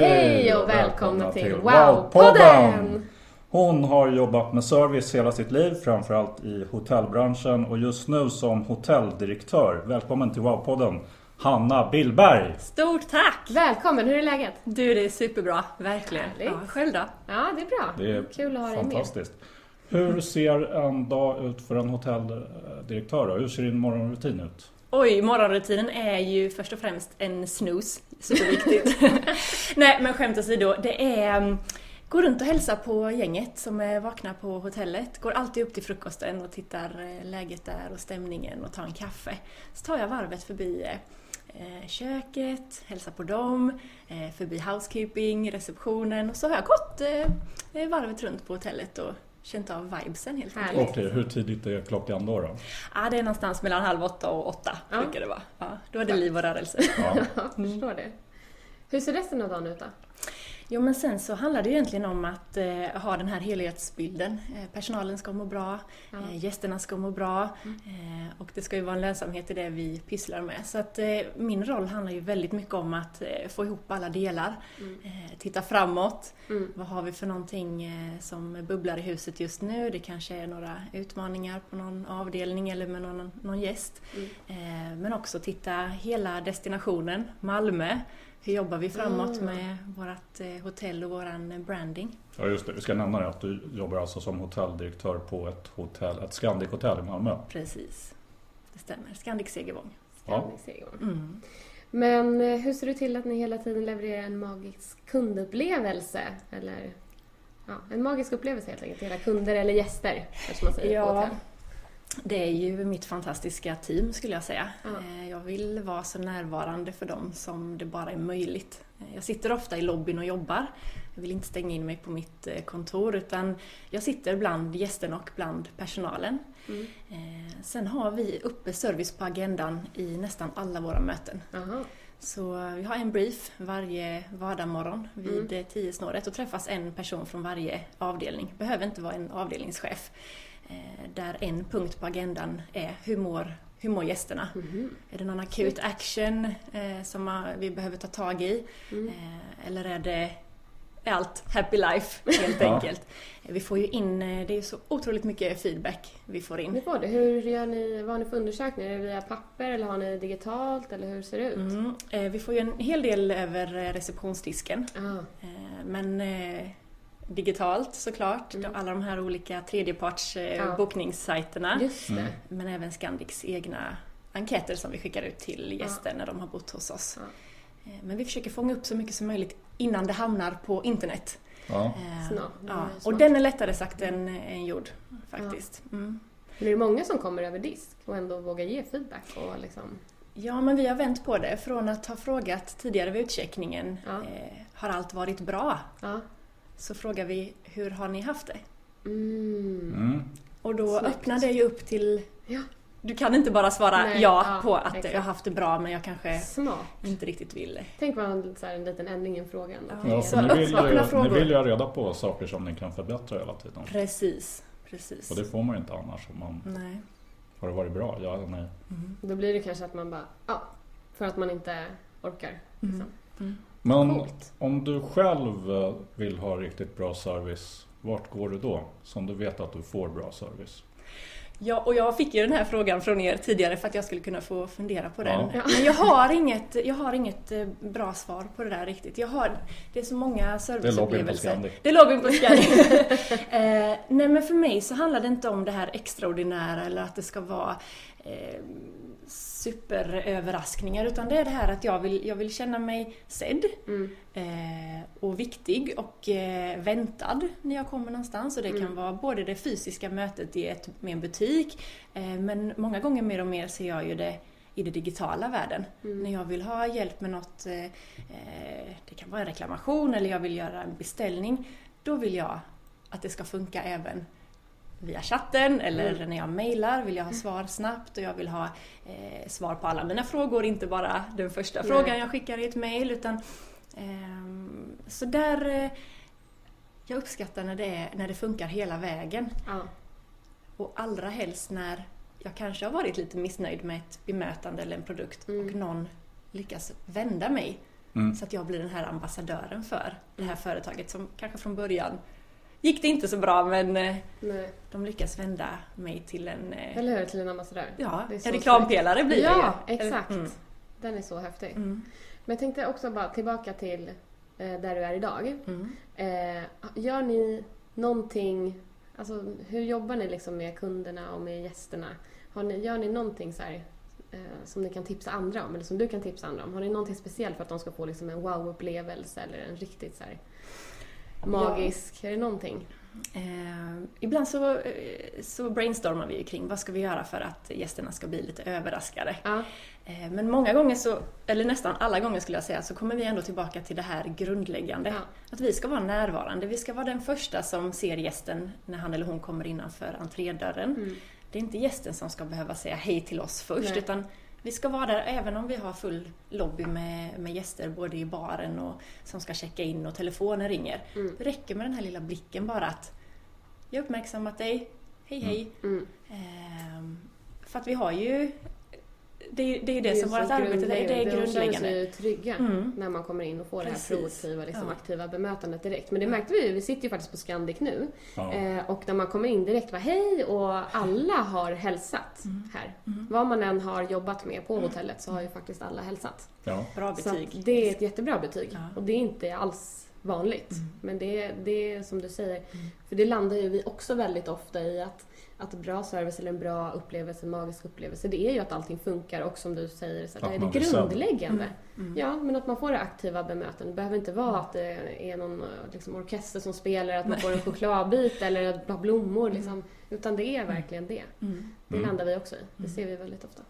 Hej och välkomna till Wow-podden! Hon har jobbat med service hela sitt liv, framförallt i hotellbranschen och just nu som hotelldirektör. Välkommen till Wow-podden, Hanna Billberg! Stort tack! Välkommen, hur är läget? Du, det är superbra. Verkligen. Härligt. Ja, själv då? Ja, det är bra. Det är Kul att ha dig med. fantastiskt. Hur ser en dag ut för en hotelldirektör? då? Hur ser din morgonrutin ut? Oj, morgonrutinen är ju först och främst en snooze. Superviktigt. Nej, men skämt åsido. Det är mm, går runt och hälsa på gänget som är vakna på hotellet. Går alltid upp till frukosten och tittar eh, läget där och stämningen och tar en kaffe. Så tar jag varvet förbi eh, eh, köket, hälsar på dem, förbi housekeeping, receptionen och så har jag gått varvet runt på hotellet och känt av vibesen helt enkelt. Okej, hur tidigt är klockan då? då? Ja, det är någonstans mellan halv åtta och åtta Ja. brukar det vara. Ja, då är det liv och rörelse. Ja. Jag förstår det. Hur ser resten av dagen ut då? Jo, men sen så handlar det egentligen om att eh, ha den här helhetsbilden. Eh, personalen ska må bra, Ja. eh, gästerna ska må bra eh, och det ska ju vara en lönsamhet i det vi pysslar med. Så att eh, min roll handlar ju väldigt mycket om att eh, få ihop alla delar, eh, titta framåt. Mm. Vad har vi för någonting som bubblar i huset just nu? Det kanske är några utmaningar på någon avdelning eller med någon, någon gäst. Mm. Men också titta hela destinationen, Malmö. Hur jobbar vi framåt Mm. med vårt eh, hotell och våran branding? Ja just det, vi ska nämna det att du jobbar alltså som hotelldirektör på ett hotell, ett Scandic hotell i Malmö. Precis, det stämmer. Scandic Segervång. Ja. Mm. Men eh, hur ser du till att ni hela tiden levererar en magisk kundupplevelse? Eller ja, en magisk upplevelse helt enkelt till era kunder eller gäster, kanske man säger på Ja, hotell. Det är ju mitt fantastiska team skulle jag säga. Eh, Jag vill vara så närvarande för dem som det bara är möjligt. Eh, Jag sitter ofta i lobbyn och jobbar. Jag vill inte stänga in mig på mitt eh, kontor utan jag sitter bland gästerna och bland personalen. Mm. Sen har vi uppe service på agendan i nästan alla våra möten. Aha. Så vi har en brief varje vardagsmorgon vid mm. tiosnåret och träffas en person från varje avdelning. Behöver inte vara en avdelningschef. Eh, där en punkt på agendan är hur mår, hur mår gästerna? Mhm. Är det någon akut action eh, som vi behöver ta tag i? Mm. Eh, eller är det är allt happy life helt Ja. enkelt? Vi får ju in, det är så otroligt mycket feedback vi får in. Ni får det. Hur gör ni, vad har ni för undersökningar? Är det via papper eller har ni digitalt eller hur ser det ut? Mm. Eh, Vi får ju en hel del över receptionsdisken. Ah, Eh, Men eh, digitalt såklart, Mm. alla de här olika tredjeparts eh, Ja. bokningssajterna. Mm. Men även Scandics egna enkäter som vi skickar ut till gäster när de har bott hos oss. Ja. Eh, Men vi försöker fånga upp så mycket som möjligt innan det hamnar på internet. Ja. Eh, är Ja. Och den är lättare sagt än, än gjord faktiskt. Mm. Men är det många som kommer över disk och ändå vågar ge feedback? Och liksom... Ja, men vi har vänt på det. Från att ha frågat tidigare vid utcheckningen, Ja. eh, har allt varit bra? Ja. Så frågar vi, hur har ni haft det? Mm. Mm. Och då Snyggt. öppnar det ju upp till... Ja. Du kan inte bara svara Nej, ja, ja, på att exakt. jag har haft det bra men jag kanske Smart. inte riktigt vill. Tänk en, så här, en liten ändring i en fråga. ändå. Ja. Ja, Så för ni, vill öppna ju, ni frågor. vill ju ha reda på saker som ni kan förbättra hela tiden. Precis, precis. Och det får man ju inte annars. Om man, Nej. har det varit bra? Ja eller nej? Mm. Då blir det kanske att man bara, ja, för att man inte orkar. Liksom. Mm. Men Coolt. om du själv eh, vill ha riktigt bra service, vart går du då? Som du vet att du får bra service. Ja, och jag fick ju den här frågan från er tidigare för att jag skulle kunna få fundera på den. Ja. Men jag har, inget, jag har inget eh, bra svar på det där riktigt. Jag har, det är så många serviceupplevelser. Det är lobbyn på Scandic. eh, nej men för mig så handlar det inte om det här extraordinära eller att det ska vara eh, superöverraskningar utan det är det här att jag vill, jag vill känna mig sedd eh, och viktig och eh, väntad när jag kommer någonstans. Och det kan vara både det fysiska mötet i ett, med en butik eh, men många gånger mer och mer ser jag ju det i den digitala världen. När jag vill ha hjälp med något, eh, eh, det kan vara en reklamation eller jag vill göra en beställning, då vill jag att det ska funka även via chatten eller när jag mejlar vill jag ha svar snabbt och jag vill ha eh, svar på alla mina frågor, inte bara den första Nej. frågan jag skickar i ett mejl. Utan, ehm, så där, eh, jag uppskattar när det, är, när det funkar hela vägen. Ja. Och allra helst när jag kanske har varit lite missnöjd med ett bemötande eller en produkt och någon lyckas vända mig så att jag blir den här ambassadören för det här företaget som kanske från början gick det inte så bra men eh, Nej. de lyckas vända mig till en eh, Eller hur? Till en ambassadör. ja, en reklampelare blir Ja, det ju. exakt. Mm. Den är så häftig. Mm. Men jag tänkte också bara tillbaka till eh, där du är idag. Mm. Gör ni någonting, alltså hur jobbar ni liksom med kunderna och med gästerna? Har ni, gör ni någonting så här, som ni kan tipsa andra om, eller som du kan tipsa andra om? Har ni någonting speciellt för att de ska få liksom en wow-upplevelse eller en riktigt så här magisk, är det någonting? Eh, ibland så, eh, så brainstormar vi ju kring vad ska vi göra för att gästerna ska bli lite överraskade. Ja. Eh, men många gånger, så, eller nästan alla gånger skulle jag säga, så kommer vi ändå tillbaka till det här grundläggande. Ja. Att vi ska vara närvarande. Vi ska vara den första som ser gästen när han eller hon kommer innanför entrédörren. Det är inte gästen som ska behöva säga hej till oss först, Nej. utan vi ska vara där även om vi har full lobby med, med gäster både i baren och som ska checka in och telefonen ringer. Det räcker med den här lilla blicken bara att jag har uppmärksammat dig, hej hej. Mm. Ehm, för att vi har ju, det, är- det är ju det, är som så vårt arbete det är, det är De känner grundläggande. sig trygga Mm. när man kommer in och får Precis. det här proaktiva, liksom, Ja. aktiva bemötandet direkt. Men det märkte vi ju, vi sitter ju faktiskt på Scandic nu. Ja. Eh, och när man kommer in direkt var hej och alla har hälsat Mm. här. Vad man än har jobbat med på hotellet så har ju faktiskt alla hälsat. Ja. Bra Så betyg. att det är ett jättebra betyg. Ja. Och det är inte alls vanligt. Mm. Men det, är- det är som du säger, för det landar ju vi också väldigt ofta i att att bra service eller en bra upplevelse, en magisk upplevelse, det är ju att allting funkar och som du säger, så att Att det är det grundläggande. Mm. Ja, men att man får det aktiva bemötandet. Det behöver inte vara att det är någon liksom, orkester som spelar, att man får en chokladbit eller ett par blommor. Liksom. Utan det är verkligen det. Mm. Det Mm. landar vi också i. Det ser vi väldigt ofta.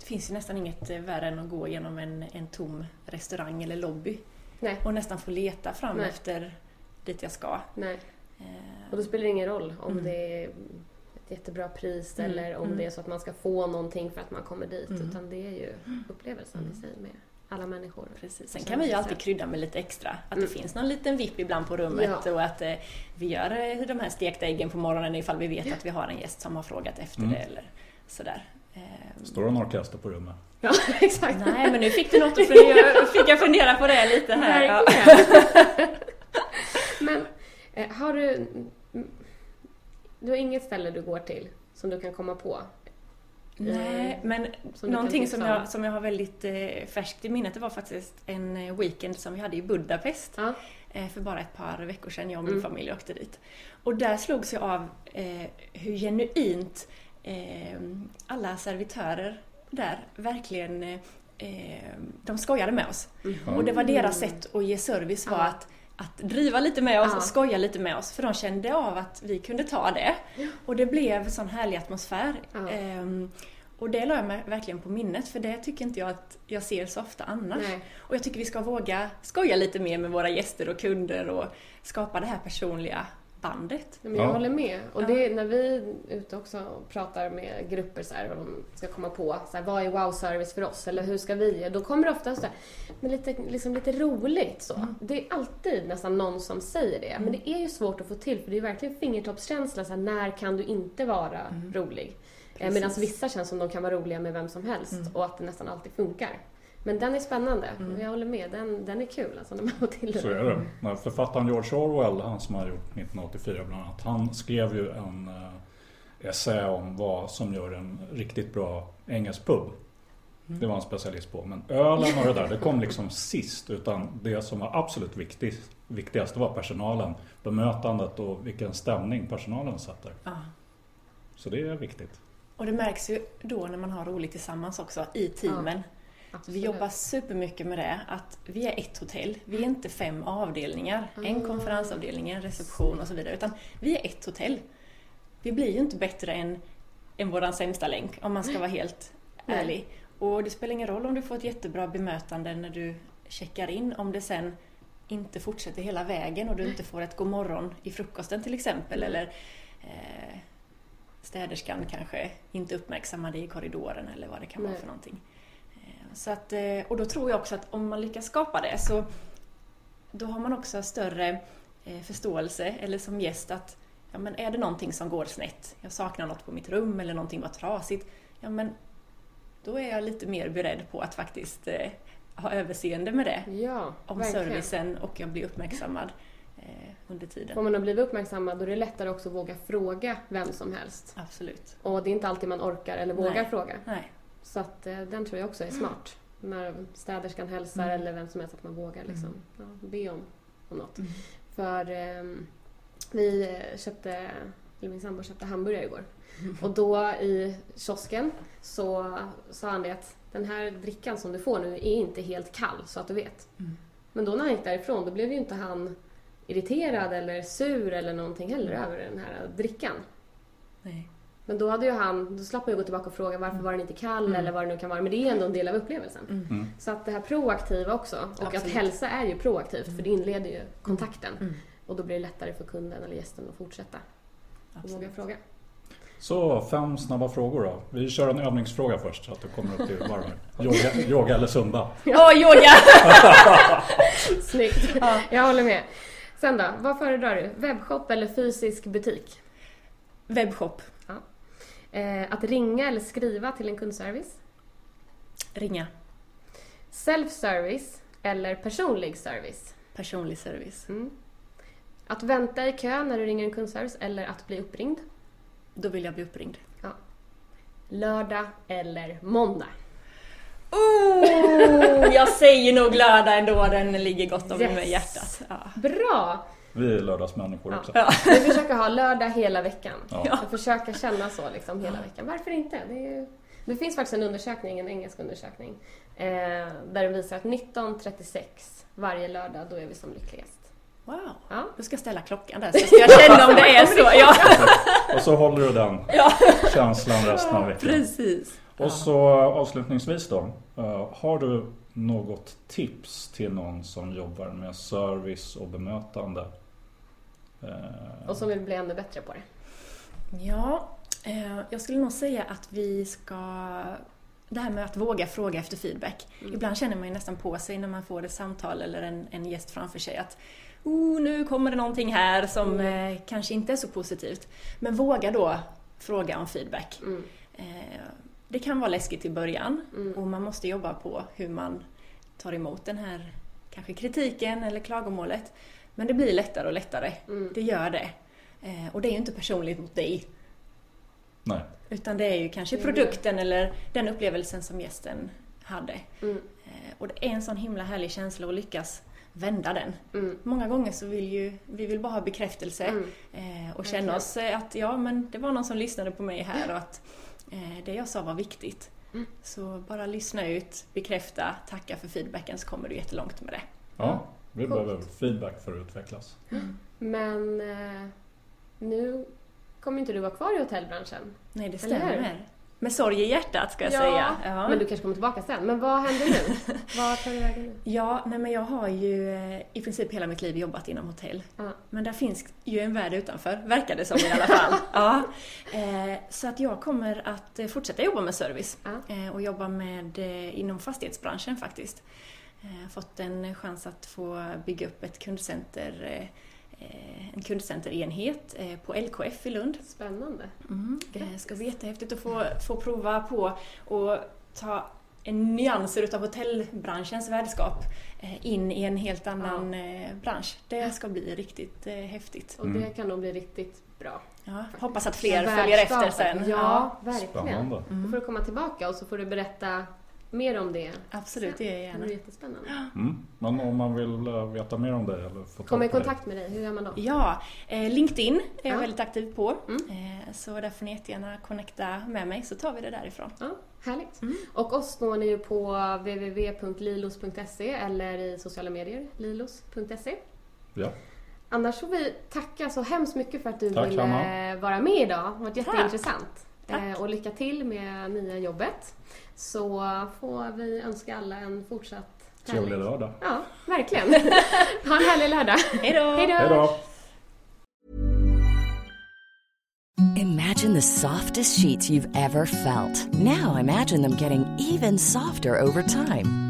Det finns ju nästan inget eh, värre än att gå genom en, en tom restaurang eller lobby Nej, och nästan få leta fram Nej. efter dit jag ska. nej. Eh, Och då spelar det ingen roll om Mm. det är jättebra pris Mm, eller om mm. det är så att man ska få någonting för att man kommer dit. Mm. Utan det är ju upplevelsen i sig med alla människor. Precis. Sen kan vi ju alltid krydda med lite extra. Att Mm. det finns någon liten vipp ibland på rummet Ja. och att eh, vi gör eh, de här stekta äggen på morgonen ifall vi vet att vi har en gäst som har frågat efter Mm. det eller sådär. Eh, Står det en orkester på rummet? Ja, exakt. nej, men nu fick du något att fundera, fick jag fundera på det lite här. Ja. Men eh, har du... mm, Du har inget ställe du går till som du kan komma på? Nej, men Som någonting som om? jag, som jag har väldigt eh, färskt i minnet, det var faktiskt en eh, weekend som vi hade i Budapest. Ja. eh, för bara ett par veckor sedan. Jag och min Mm. familj åkte dit. Och där slogs jag av eh, hur genuint eh, alla servitörer där verkligen eh, eh, de skojade med oss. Och det var deras sätt att ge service var Ja. att, att driva lite med oss Ja. och skoja lite med oss. För de kände av att vi kunde ta det. Och det blev en sån härlig atmosfär. Ja. Ehm, och det la jag mig verkligen på minnet för det tycker inte jag att jag ser så ofta annars. Nej. Och jag tycker vi ska våga skoja lite mer med våra gäster och kunder och skapa det här personliga bandet. Men jag Ja. håller med. Och det, är när vi är ute också och pratar med grupper så här, och de ska komma på så här, vad är wow-service för oss eller hur ska vi? Då kommer det ofta så här, men lite, liksom lite roligt så. Det är alltid nästan någon som säger det. Men det är ju svårt att få till för det är verkligen fingertoppskänsla. Så här, när kan du inte vara rolig? Eh, Medan vissa känns som de kan vara roliga med vem som helst och att det nästan alltid funkar. Men den är spännande. Och jag håller med. Den, den är kul alltså när man till. Så är det. Författaren George Orwell, han som har gjort 1984 bland annat, han skrev ju en, essä om vad som gör en riktigt bra engelsk pub. Mm. Det var en specialist på. Men ölen och det där, det kom liksom sist. Utan det som var absolut viktigast, viktigast var personalen. Bemötandet och vilken stämning personalen sätter. Ja. Så det är viktigt. Och det märks ju då när man har roligt tillsammans också i teamen. Absolut. Vi jobbar supermycket med det, att vi är ett hotell. Vi är inte fem avdelningar. En konferensavdelning, en reception och så vidare. Utan vi är ett hotell. Vi blir ju inte bättre än, än våran sämsta länk, om man ska vara helt Nej. ärlig. Och det spelar ingen roll om du får ett jättebra bemötande när du checkar in, om det sen inte fortsätter hela vägen och du inte får ett morgon i frukosten till exempel. Eller eh, städerskan kanske inte uppmärksammar dig i korridoren eller vad det kan vara Nej. för någonting. Så att, eh, och då tror jag också att om man lyckas skapa det så då har man också större eh, förståelse eller som gäst att ja, men är det någonting som går snett, jag saknar något på mitt rum eller någonting var trasigt, ja men då är jag lite mer beredd på att faktiskt eh, ha överseende med det. Ja, Om verkligen. servicen och jag blir uppmärksammad eh, under tiden. Får man att blivit uppmärksammad då är det lättare också att våga fråga vem som helst. Absolut. Och det är inte alltid man orkar eller vågar Nej. fråga. Nej. Så att eh, den tror jag också är smart. När städerskan hälsar Mm. eller vem som helst att man vågar liksom, ja, be om, om något. Mm. För ehm, vi eh, köpte, eller min sambo köpte hamburgare igår. Mm. Och då i kiosken så sa han det att den här drickan som du får nu är inte helt kall så att du vet. Mm. Men då när han gick därifrån då blev ju inte han irriterad eller sur eller någonting heller över den här drickan. Nej. Men då hade ju han, då slapp man ju gå tillbaka och fråga varför var den inte kall Mm. eller vad det nu kan vara. Men det är ändå en del av upplevelsen. Mm. Så att det här proaktiva också. Och att Absolut. hälsa är ju proaktivt för det inleder ju kontakten. Mm. Och då blir det lättare för kunden eller gästen att fortsätta och våga fråga. Så fem snabba frågor då. Vi kör en övningsfråga först så att du kommer upp till varv. Yoga, yoga eller zumba? Åh, yoga! Snyggt! Ja. Jag håller med. Sen då, vad föredrar du? Webbshop eller fysisk butik? Webbshop. Eh, att ringa eller skriva till en kundservice? Ringa. Self-service eller personlig service? Personlig service. Mm. Att vänta i kö när du ringer en kundservice eller att bli uppringd? Då vill jag bli uppringd. Lördag eller måndag? Oh, jag säger nog lördag ändå, den ligger gott om Yes. hjärtat. Ja. Bra! Vi är lördagsmänniskor Ja. också. Ja. Vi försöker ha lördag hela veckan. Ja. Så försöka känna så liksom hela veckan. Varför inte? Det, är ju... det finns faktiskt en undersökning, en engelsk undersökning, eh, där den visar att 19.36 varje lördag, då är vi som lyckligast. Wow, Ja. då ska ställa klockan där så ska jag känna om det är så. Ja, Och så håller du den ja. känslan resten av veckan. precis. Och så avslutningsvis då. eh, Har du något tips till någon som jobbar med service och bemötande? Eh, Och som vill bli ännu bättre på det. Ja, eh, jag skulle nog säga att vi ska... Det här med att våga fråga efter feedback. Ibland känner man ju nästan på sig när man får ett samtal eller en, en gäst framför sig att oh, nu kommer det någonting här som eh, kanske inte är så positivt. Men våga då fråga om feedback. Mm. Eh, det kan vara läskigt i början Mm. och man måste jobba på hur man tar emot den här kanske kritiken eller klagomålet. Men det blir lättare och lättare. Mm. Det gör det. Eh, och det är ju inte personligt mot dig. nej. Utan det är ju kanske det. produkten eller den upplevelsen som gästen hade. Mm. Eh, och det är en sån himla härlig känsla att lyckas vända den. Mm. Många gånger så vill ju vi vill bara ha bekräftelse Mm. eh, och känna oss eh, att ja, men det var någon som lyssnade på mig här och att eh, det jag sa var viktigt. Mm. Så bara lyssna ut, bekräfta, tacka för feedbacken så kommer du jättelångt med det. Ja, vi Coolt. behöver feedback för att utvecklas. Men eh, nu kommer inte du vara kvar i hotellbranschen. Nej, det stämmer. Med sorg i hjärtat ska jag Ja, säga. Ja. Men du kanske kommer tillbaka sen. Men vad händer nu? vad tar du vägen nu? Ja, nej men jag har ju eh, i princip hela mitt liv jobbat inom hotell. Ja. Men där finns ju en värld utanför, verkar det som i alla fall. ja. eh, så att jag kommer att eh, fortsätta jobba med service Ja. eh, och jobba med eh, inom fastighetsbranschen faktiskt. Eh, fått en chans att få bygga upp ett kundcenter, eh, eh, en kundcenterenhet på LKF i Lund. Spännande. Mm. Det ska bli jättehäftigt att få, få prova på och ta en nyanser utav hotellbranschens värdskap in i en helt annan eh, bransch. Det ska bli riktigt häftigt. Och det kan nog bli riktigt bra. Ja, hoppas att fler följer efter sen. Ja, verkligen. Spännande. Då får du komma tillbaka och så får du berätta mer om det. Absolut, det gör jag Det gärna. blir jättespännande. Mm. Men om man vill eh, veta mer om dig eller få Komma i kontakt med dig, hur gör man då? Ja, eh, LinkedIn är jag Ja. Mm. väldigt aktiv på. Eh, så där får ni jättegärna connecta med mig så tar vi det därifrån. Ja, härligt. Mm. Och oss når ni ju på www.lilos.se eller i sociala medier, lilos.se. Ja. Annars får vi tacka så hemskt mycket för att du Tack, ville Hanna. vara med idag. Det var Tack. jätteintressant. Tack. Eh, Och lycka till med nya jobbet. Så får vi önska alla en fortsatt Trevlig lördag. Ja, verkligen. ha en härlig lördag. Hej då! Hej Hej då! då! Imagine the softest sheets you've ever felt. Now imagine them getting even softer over time.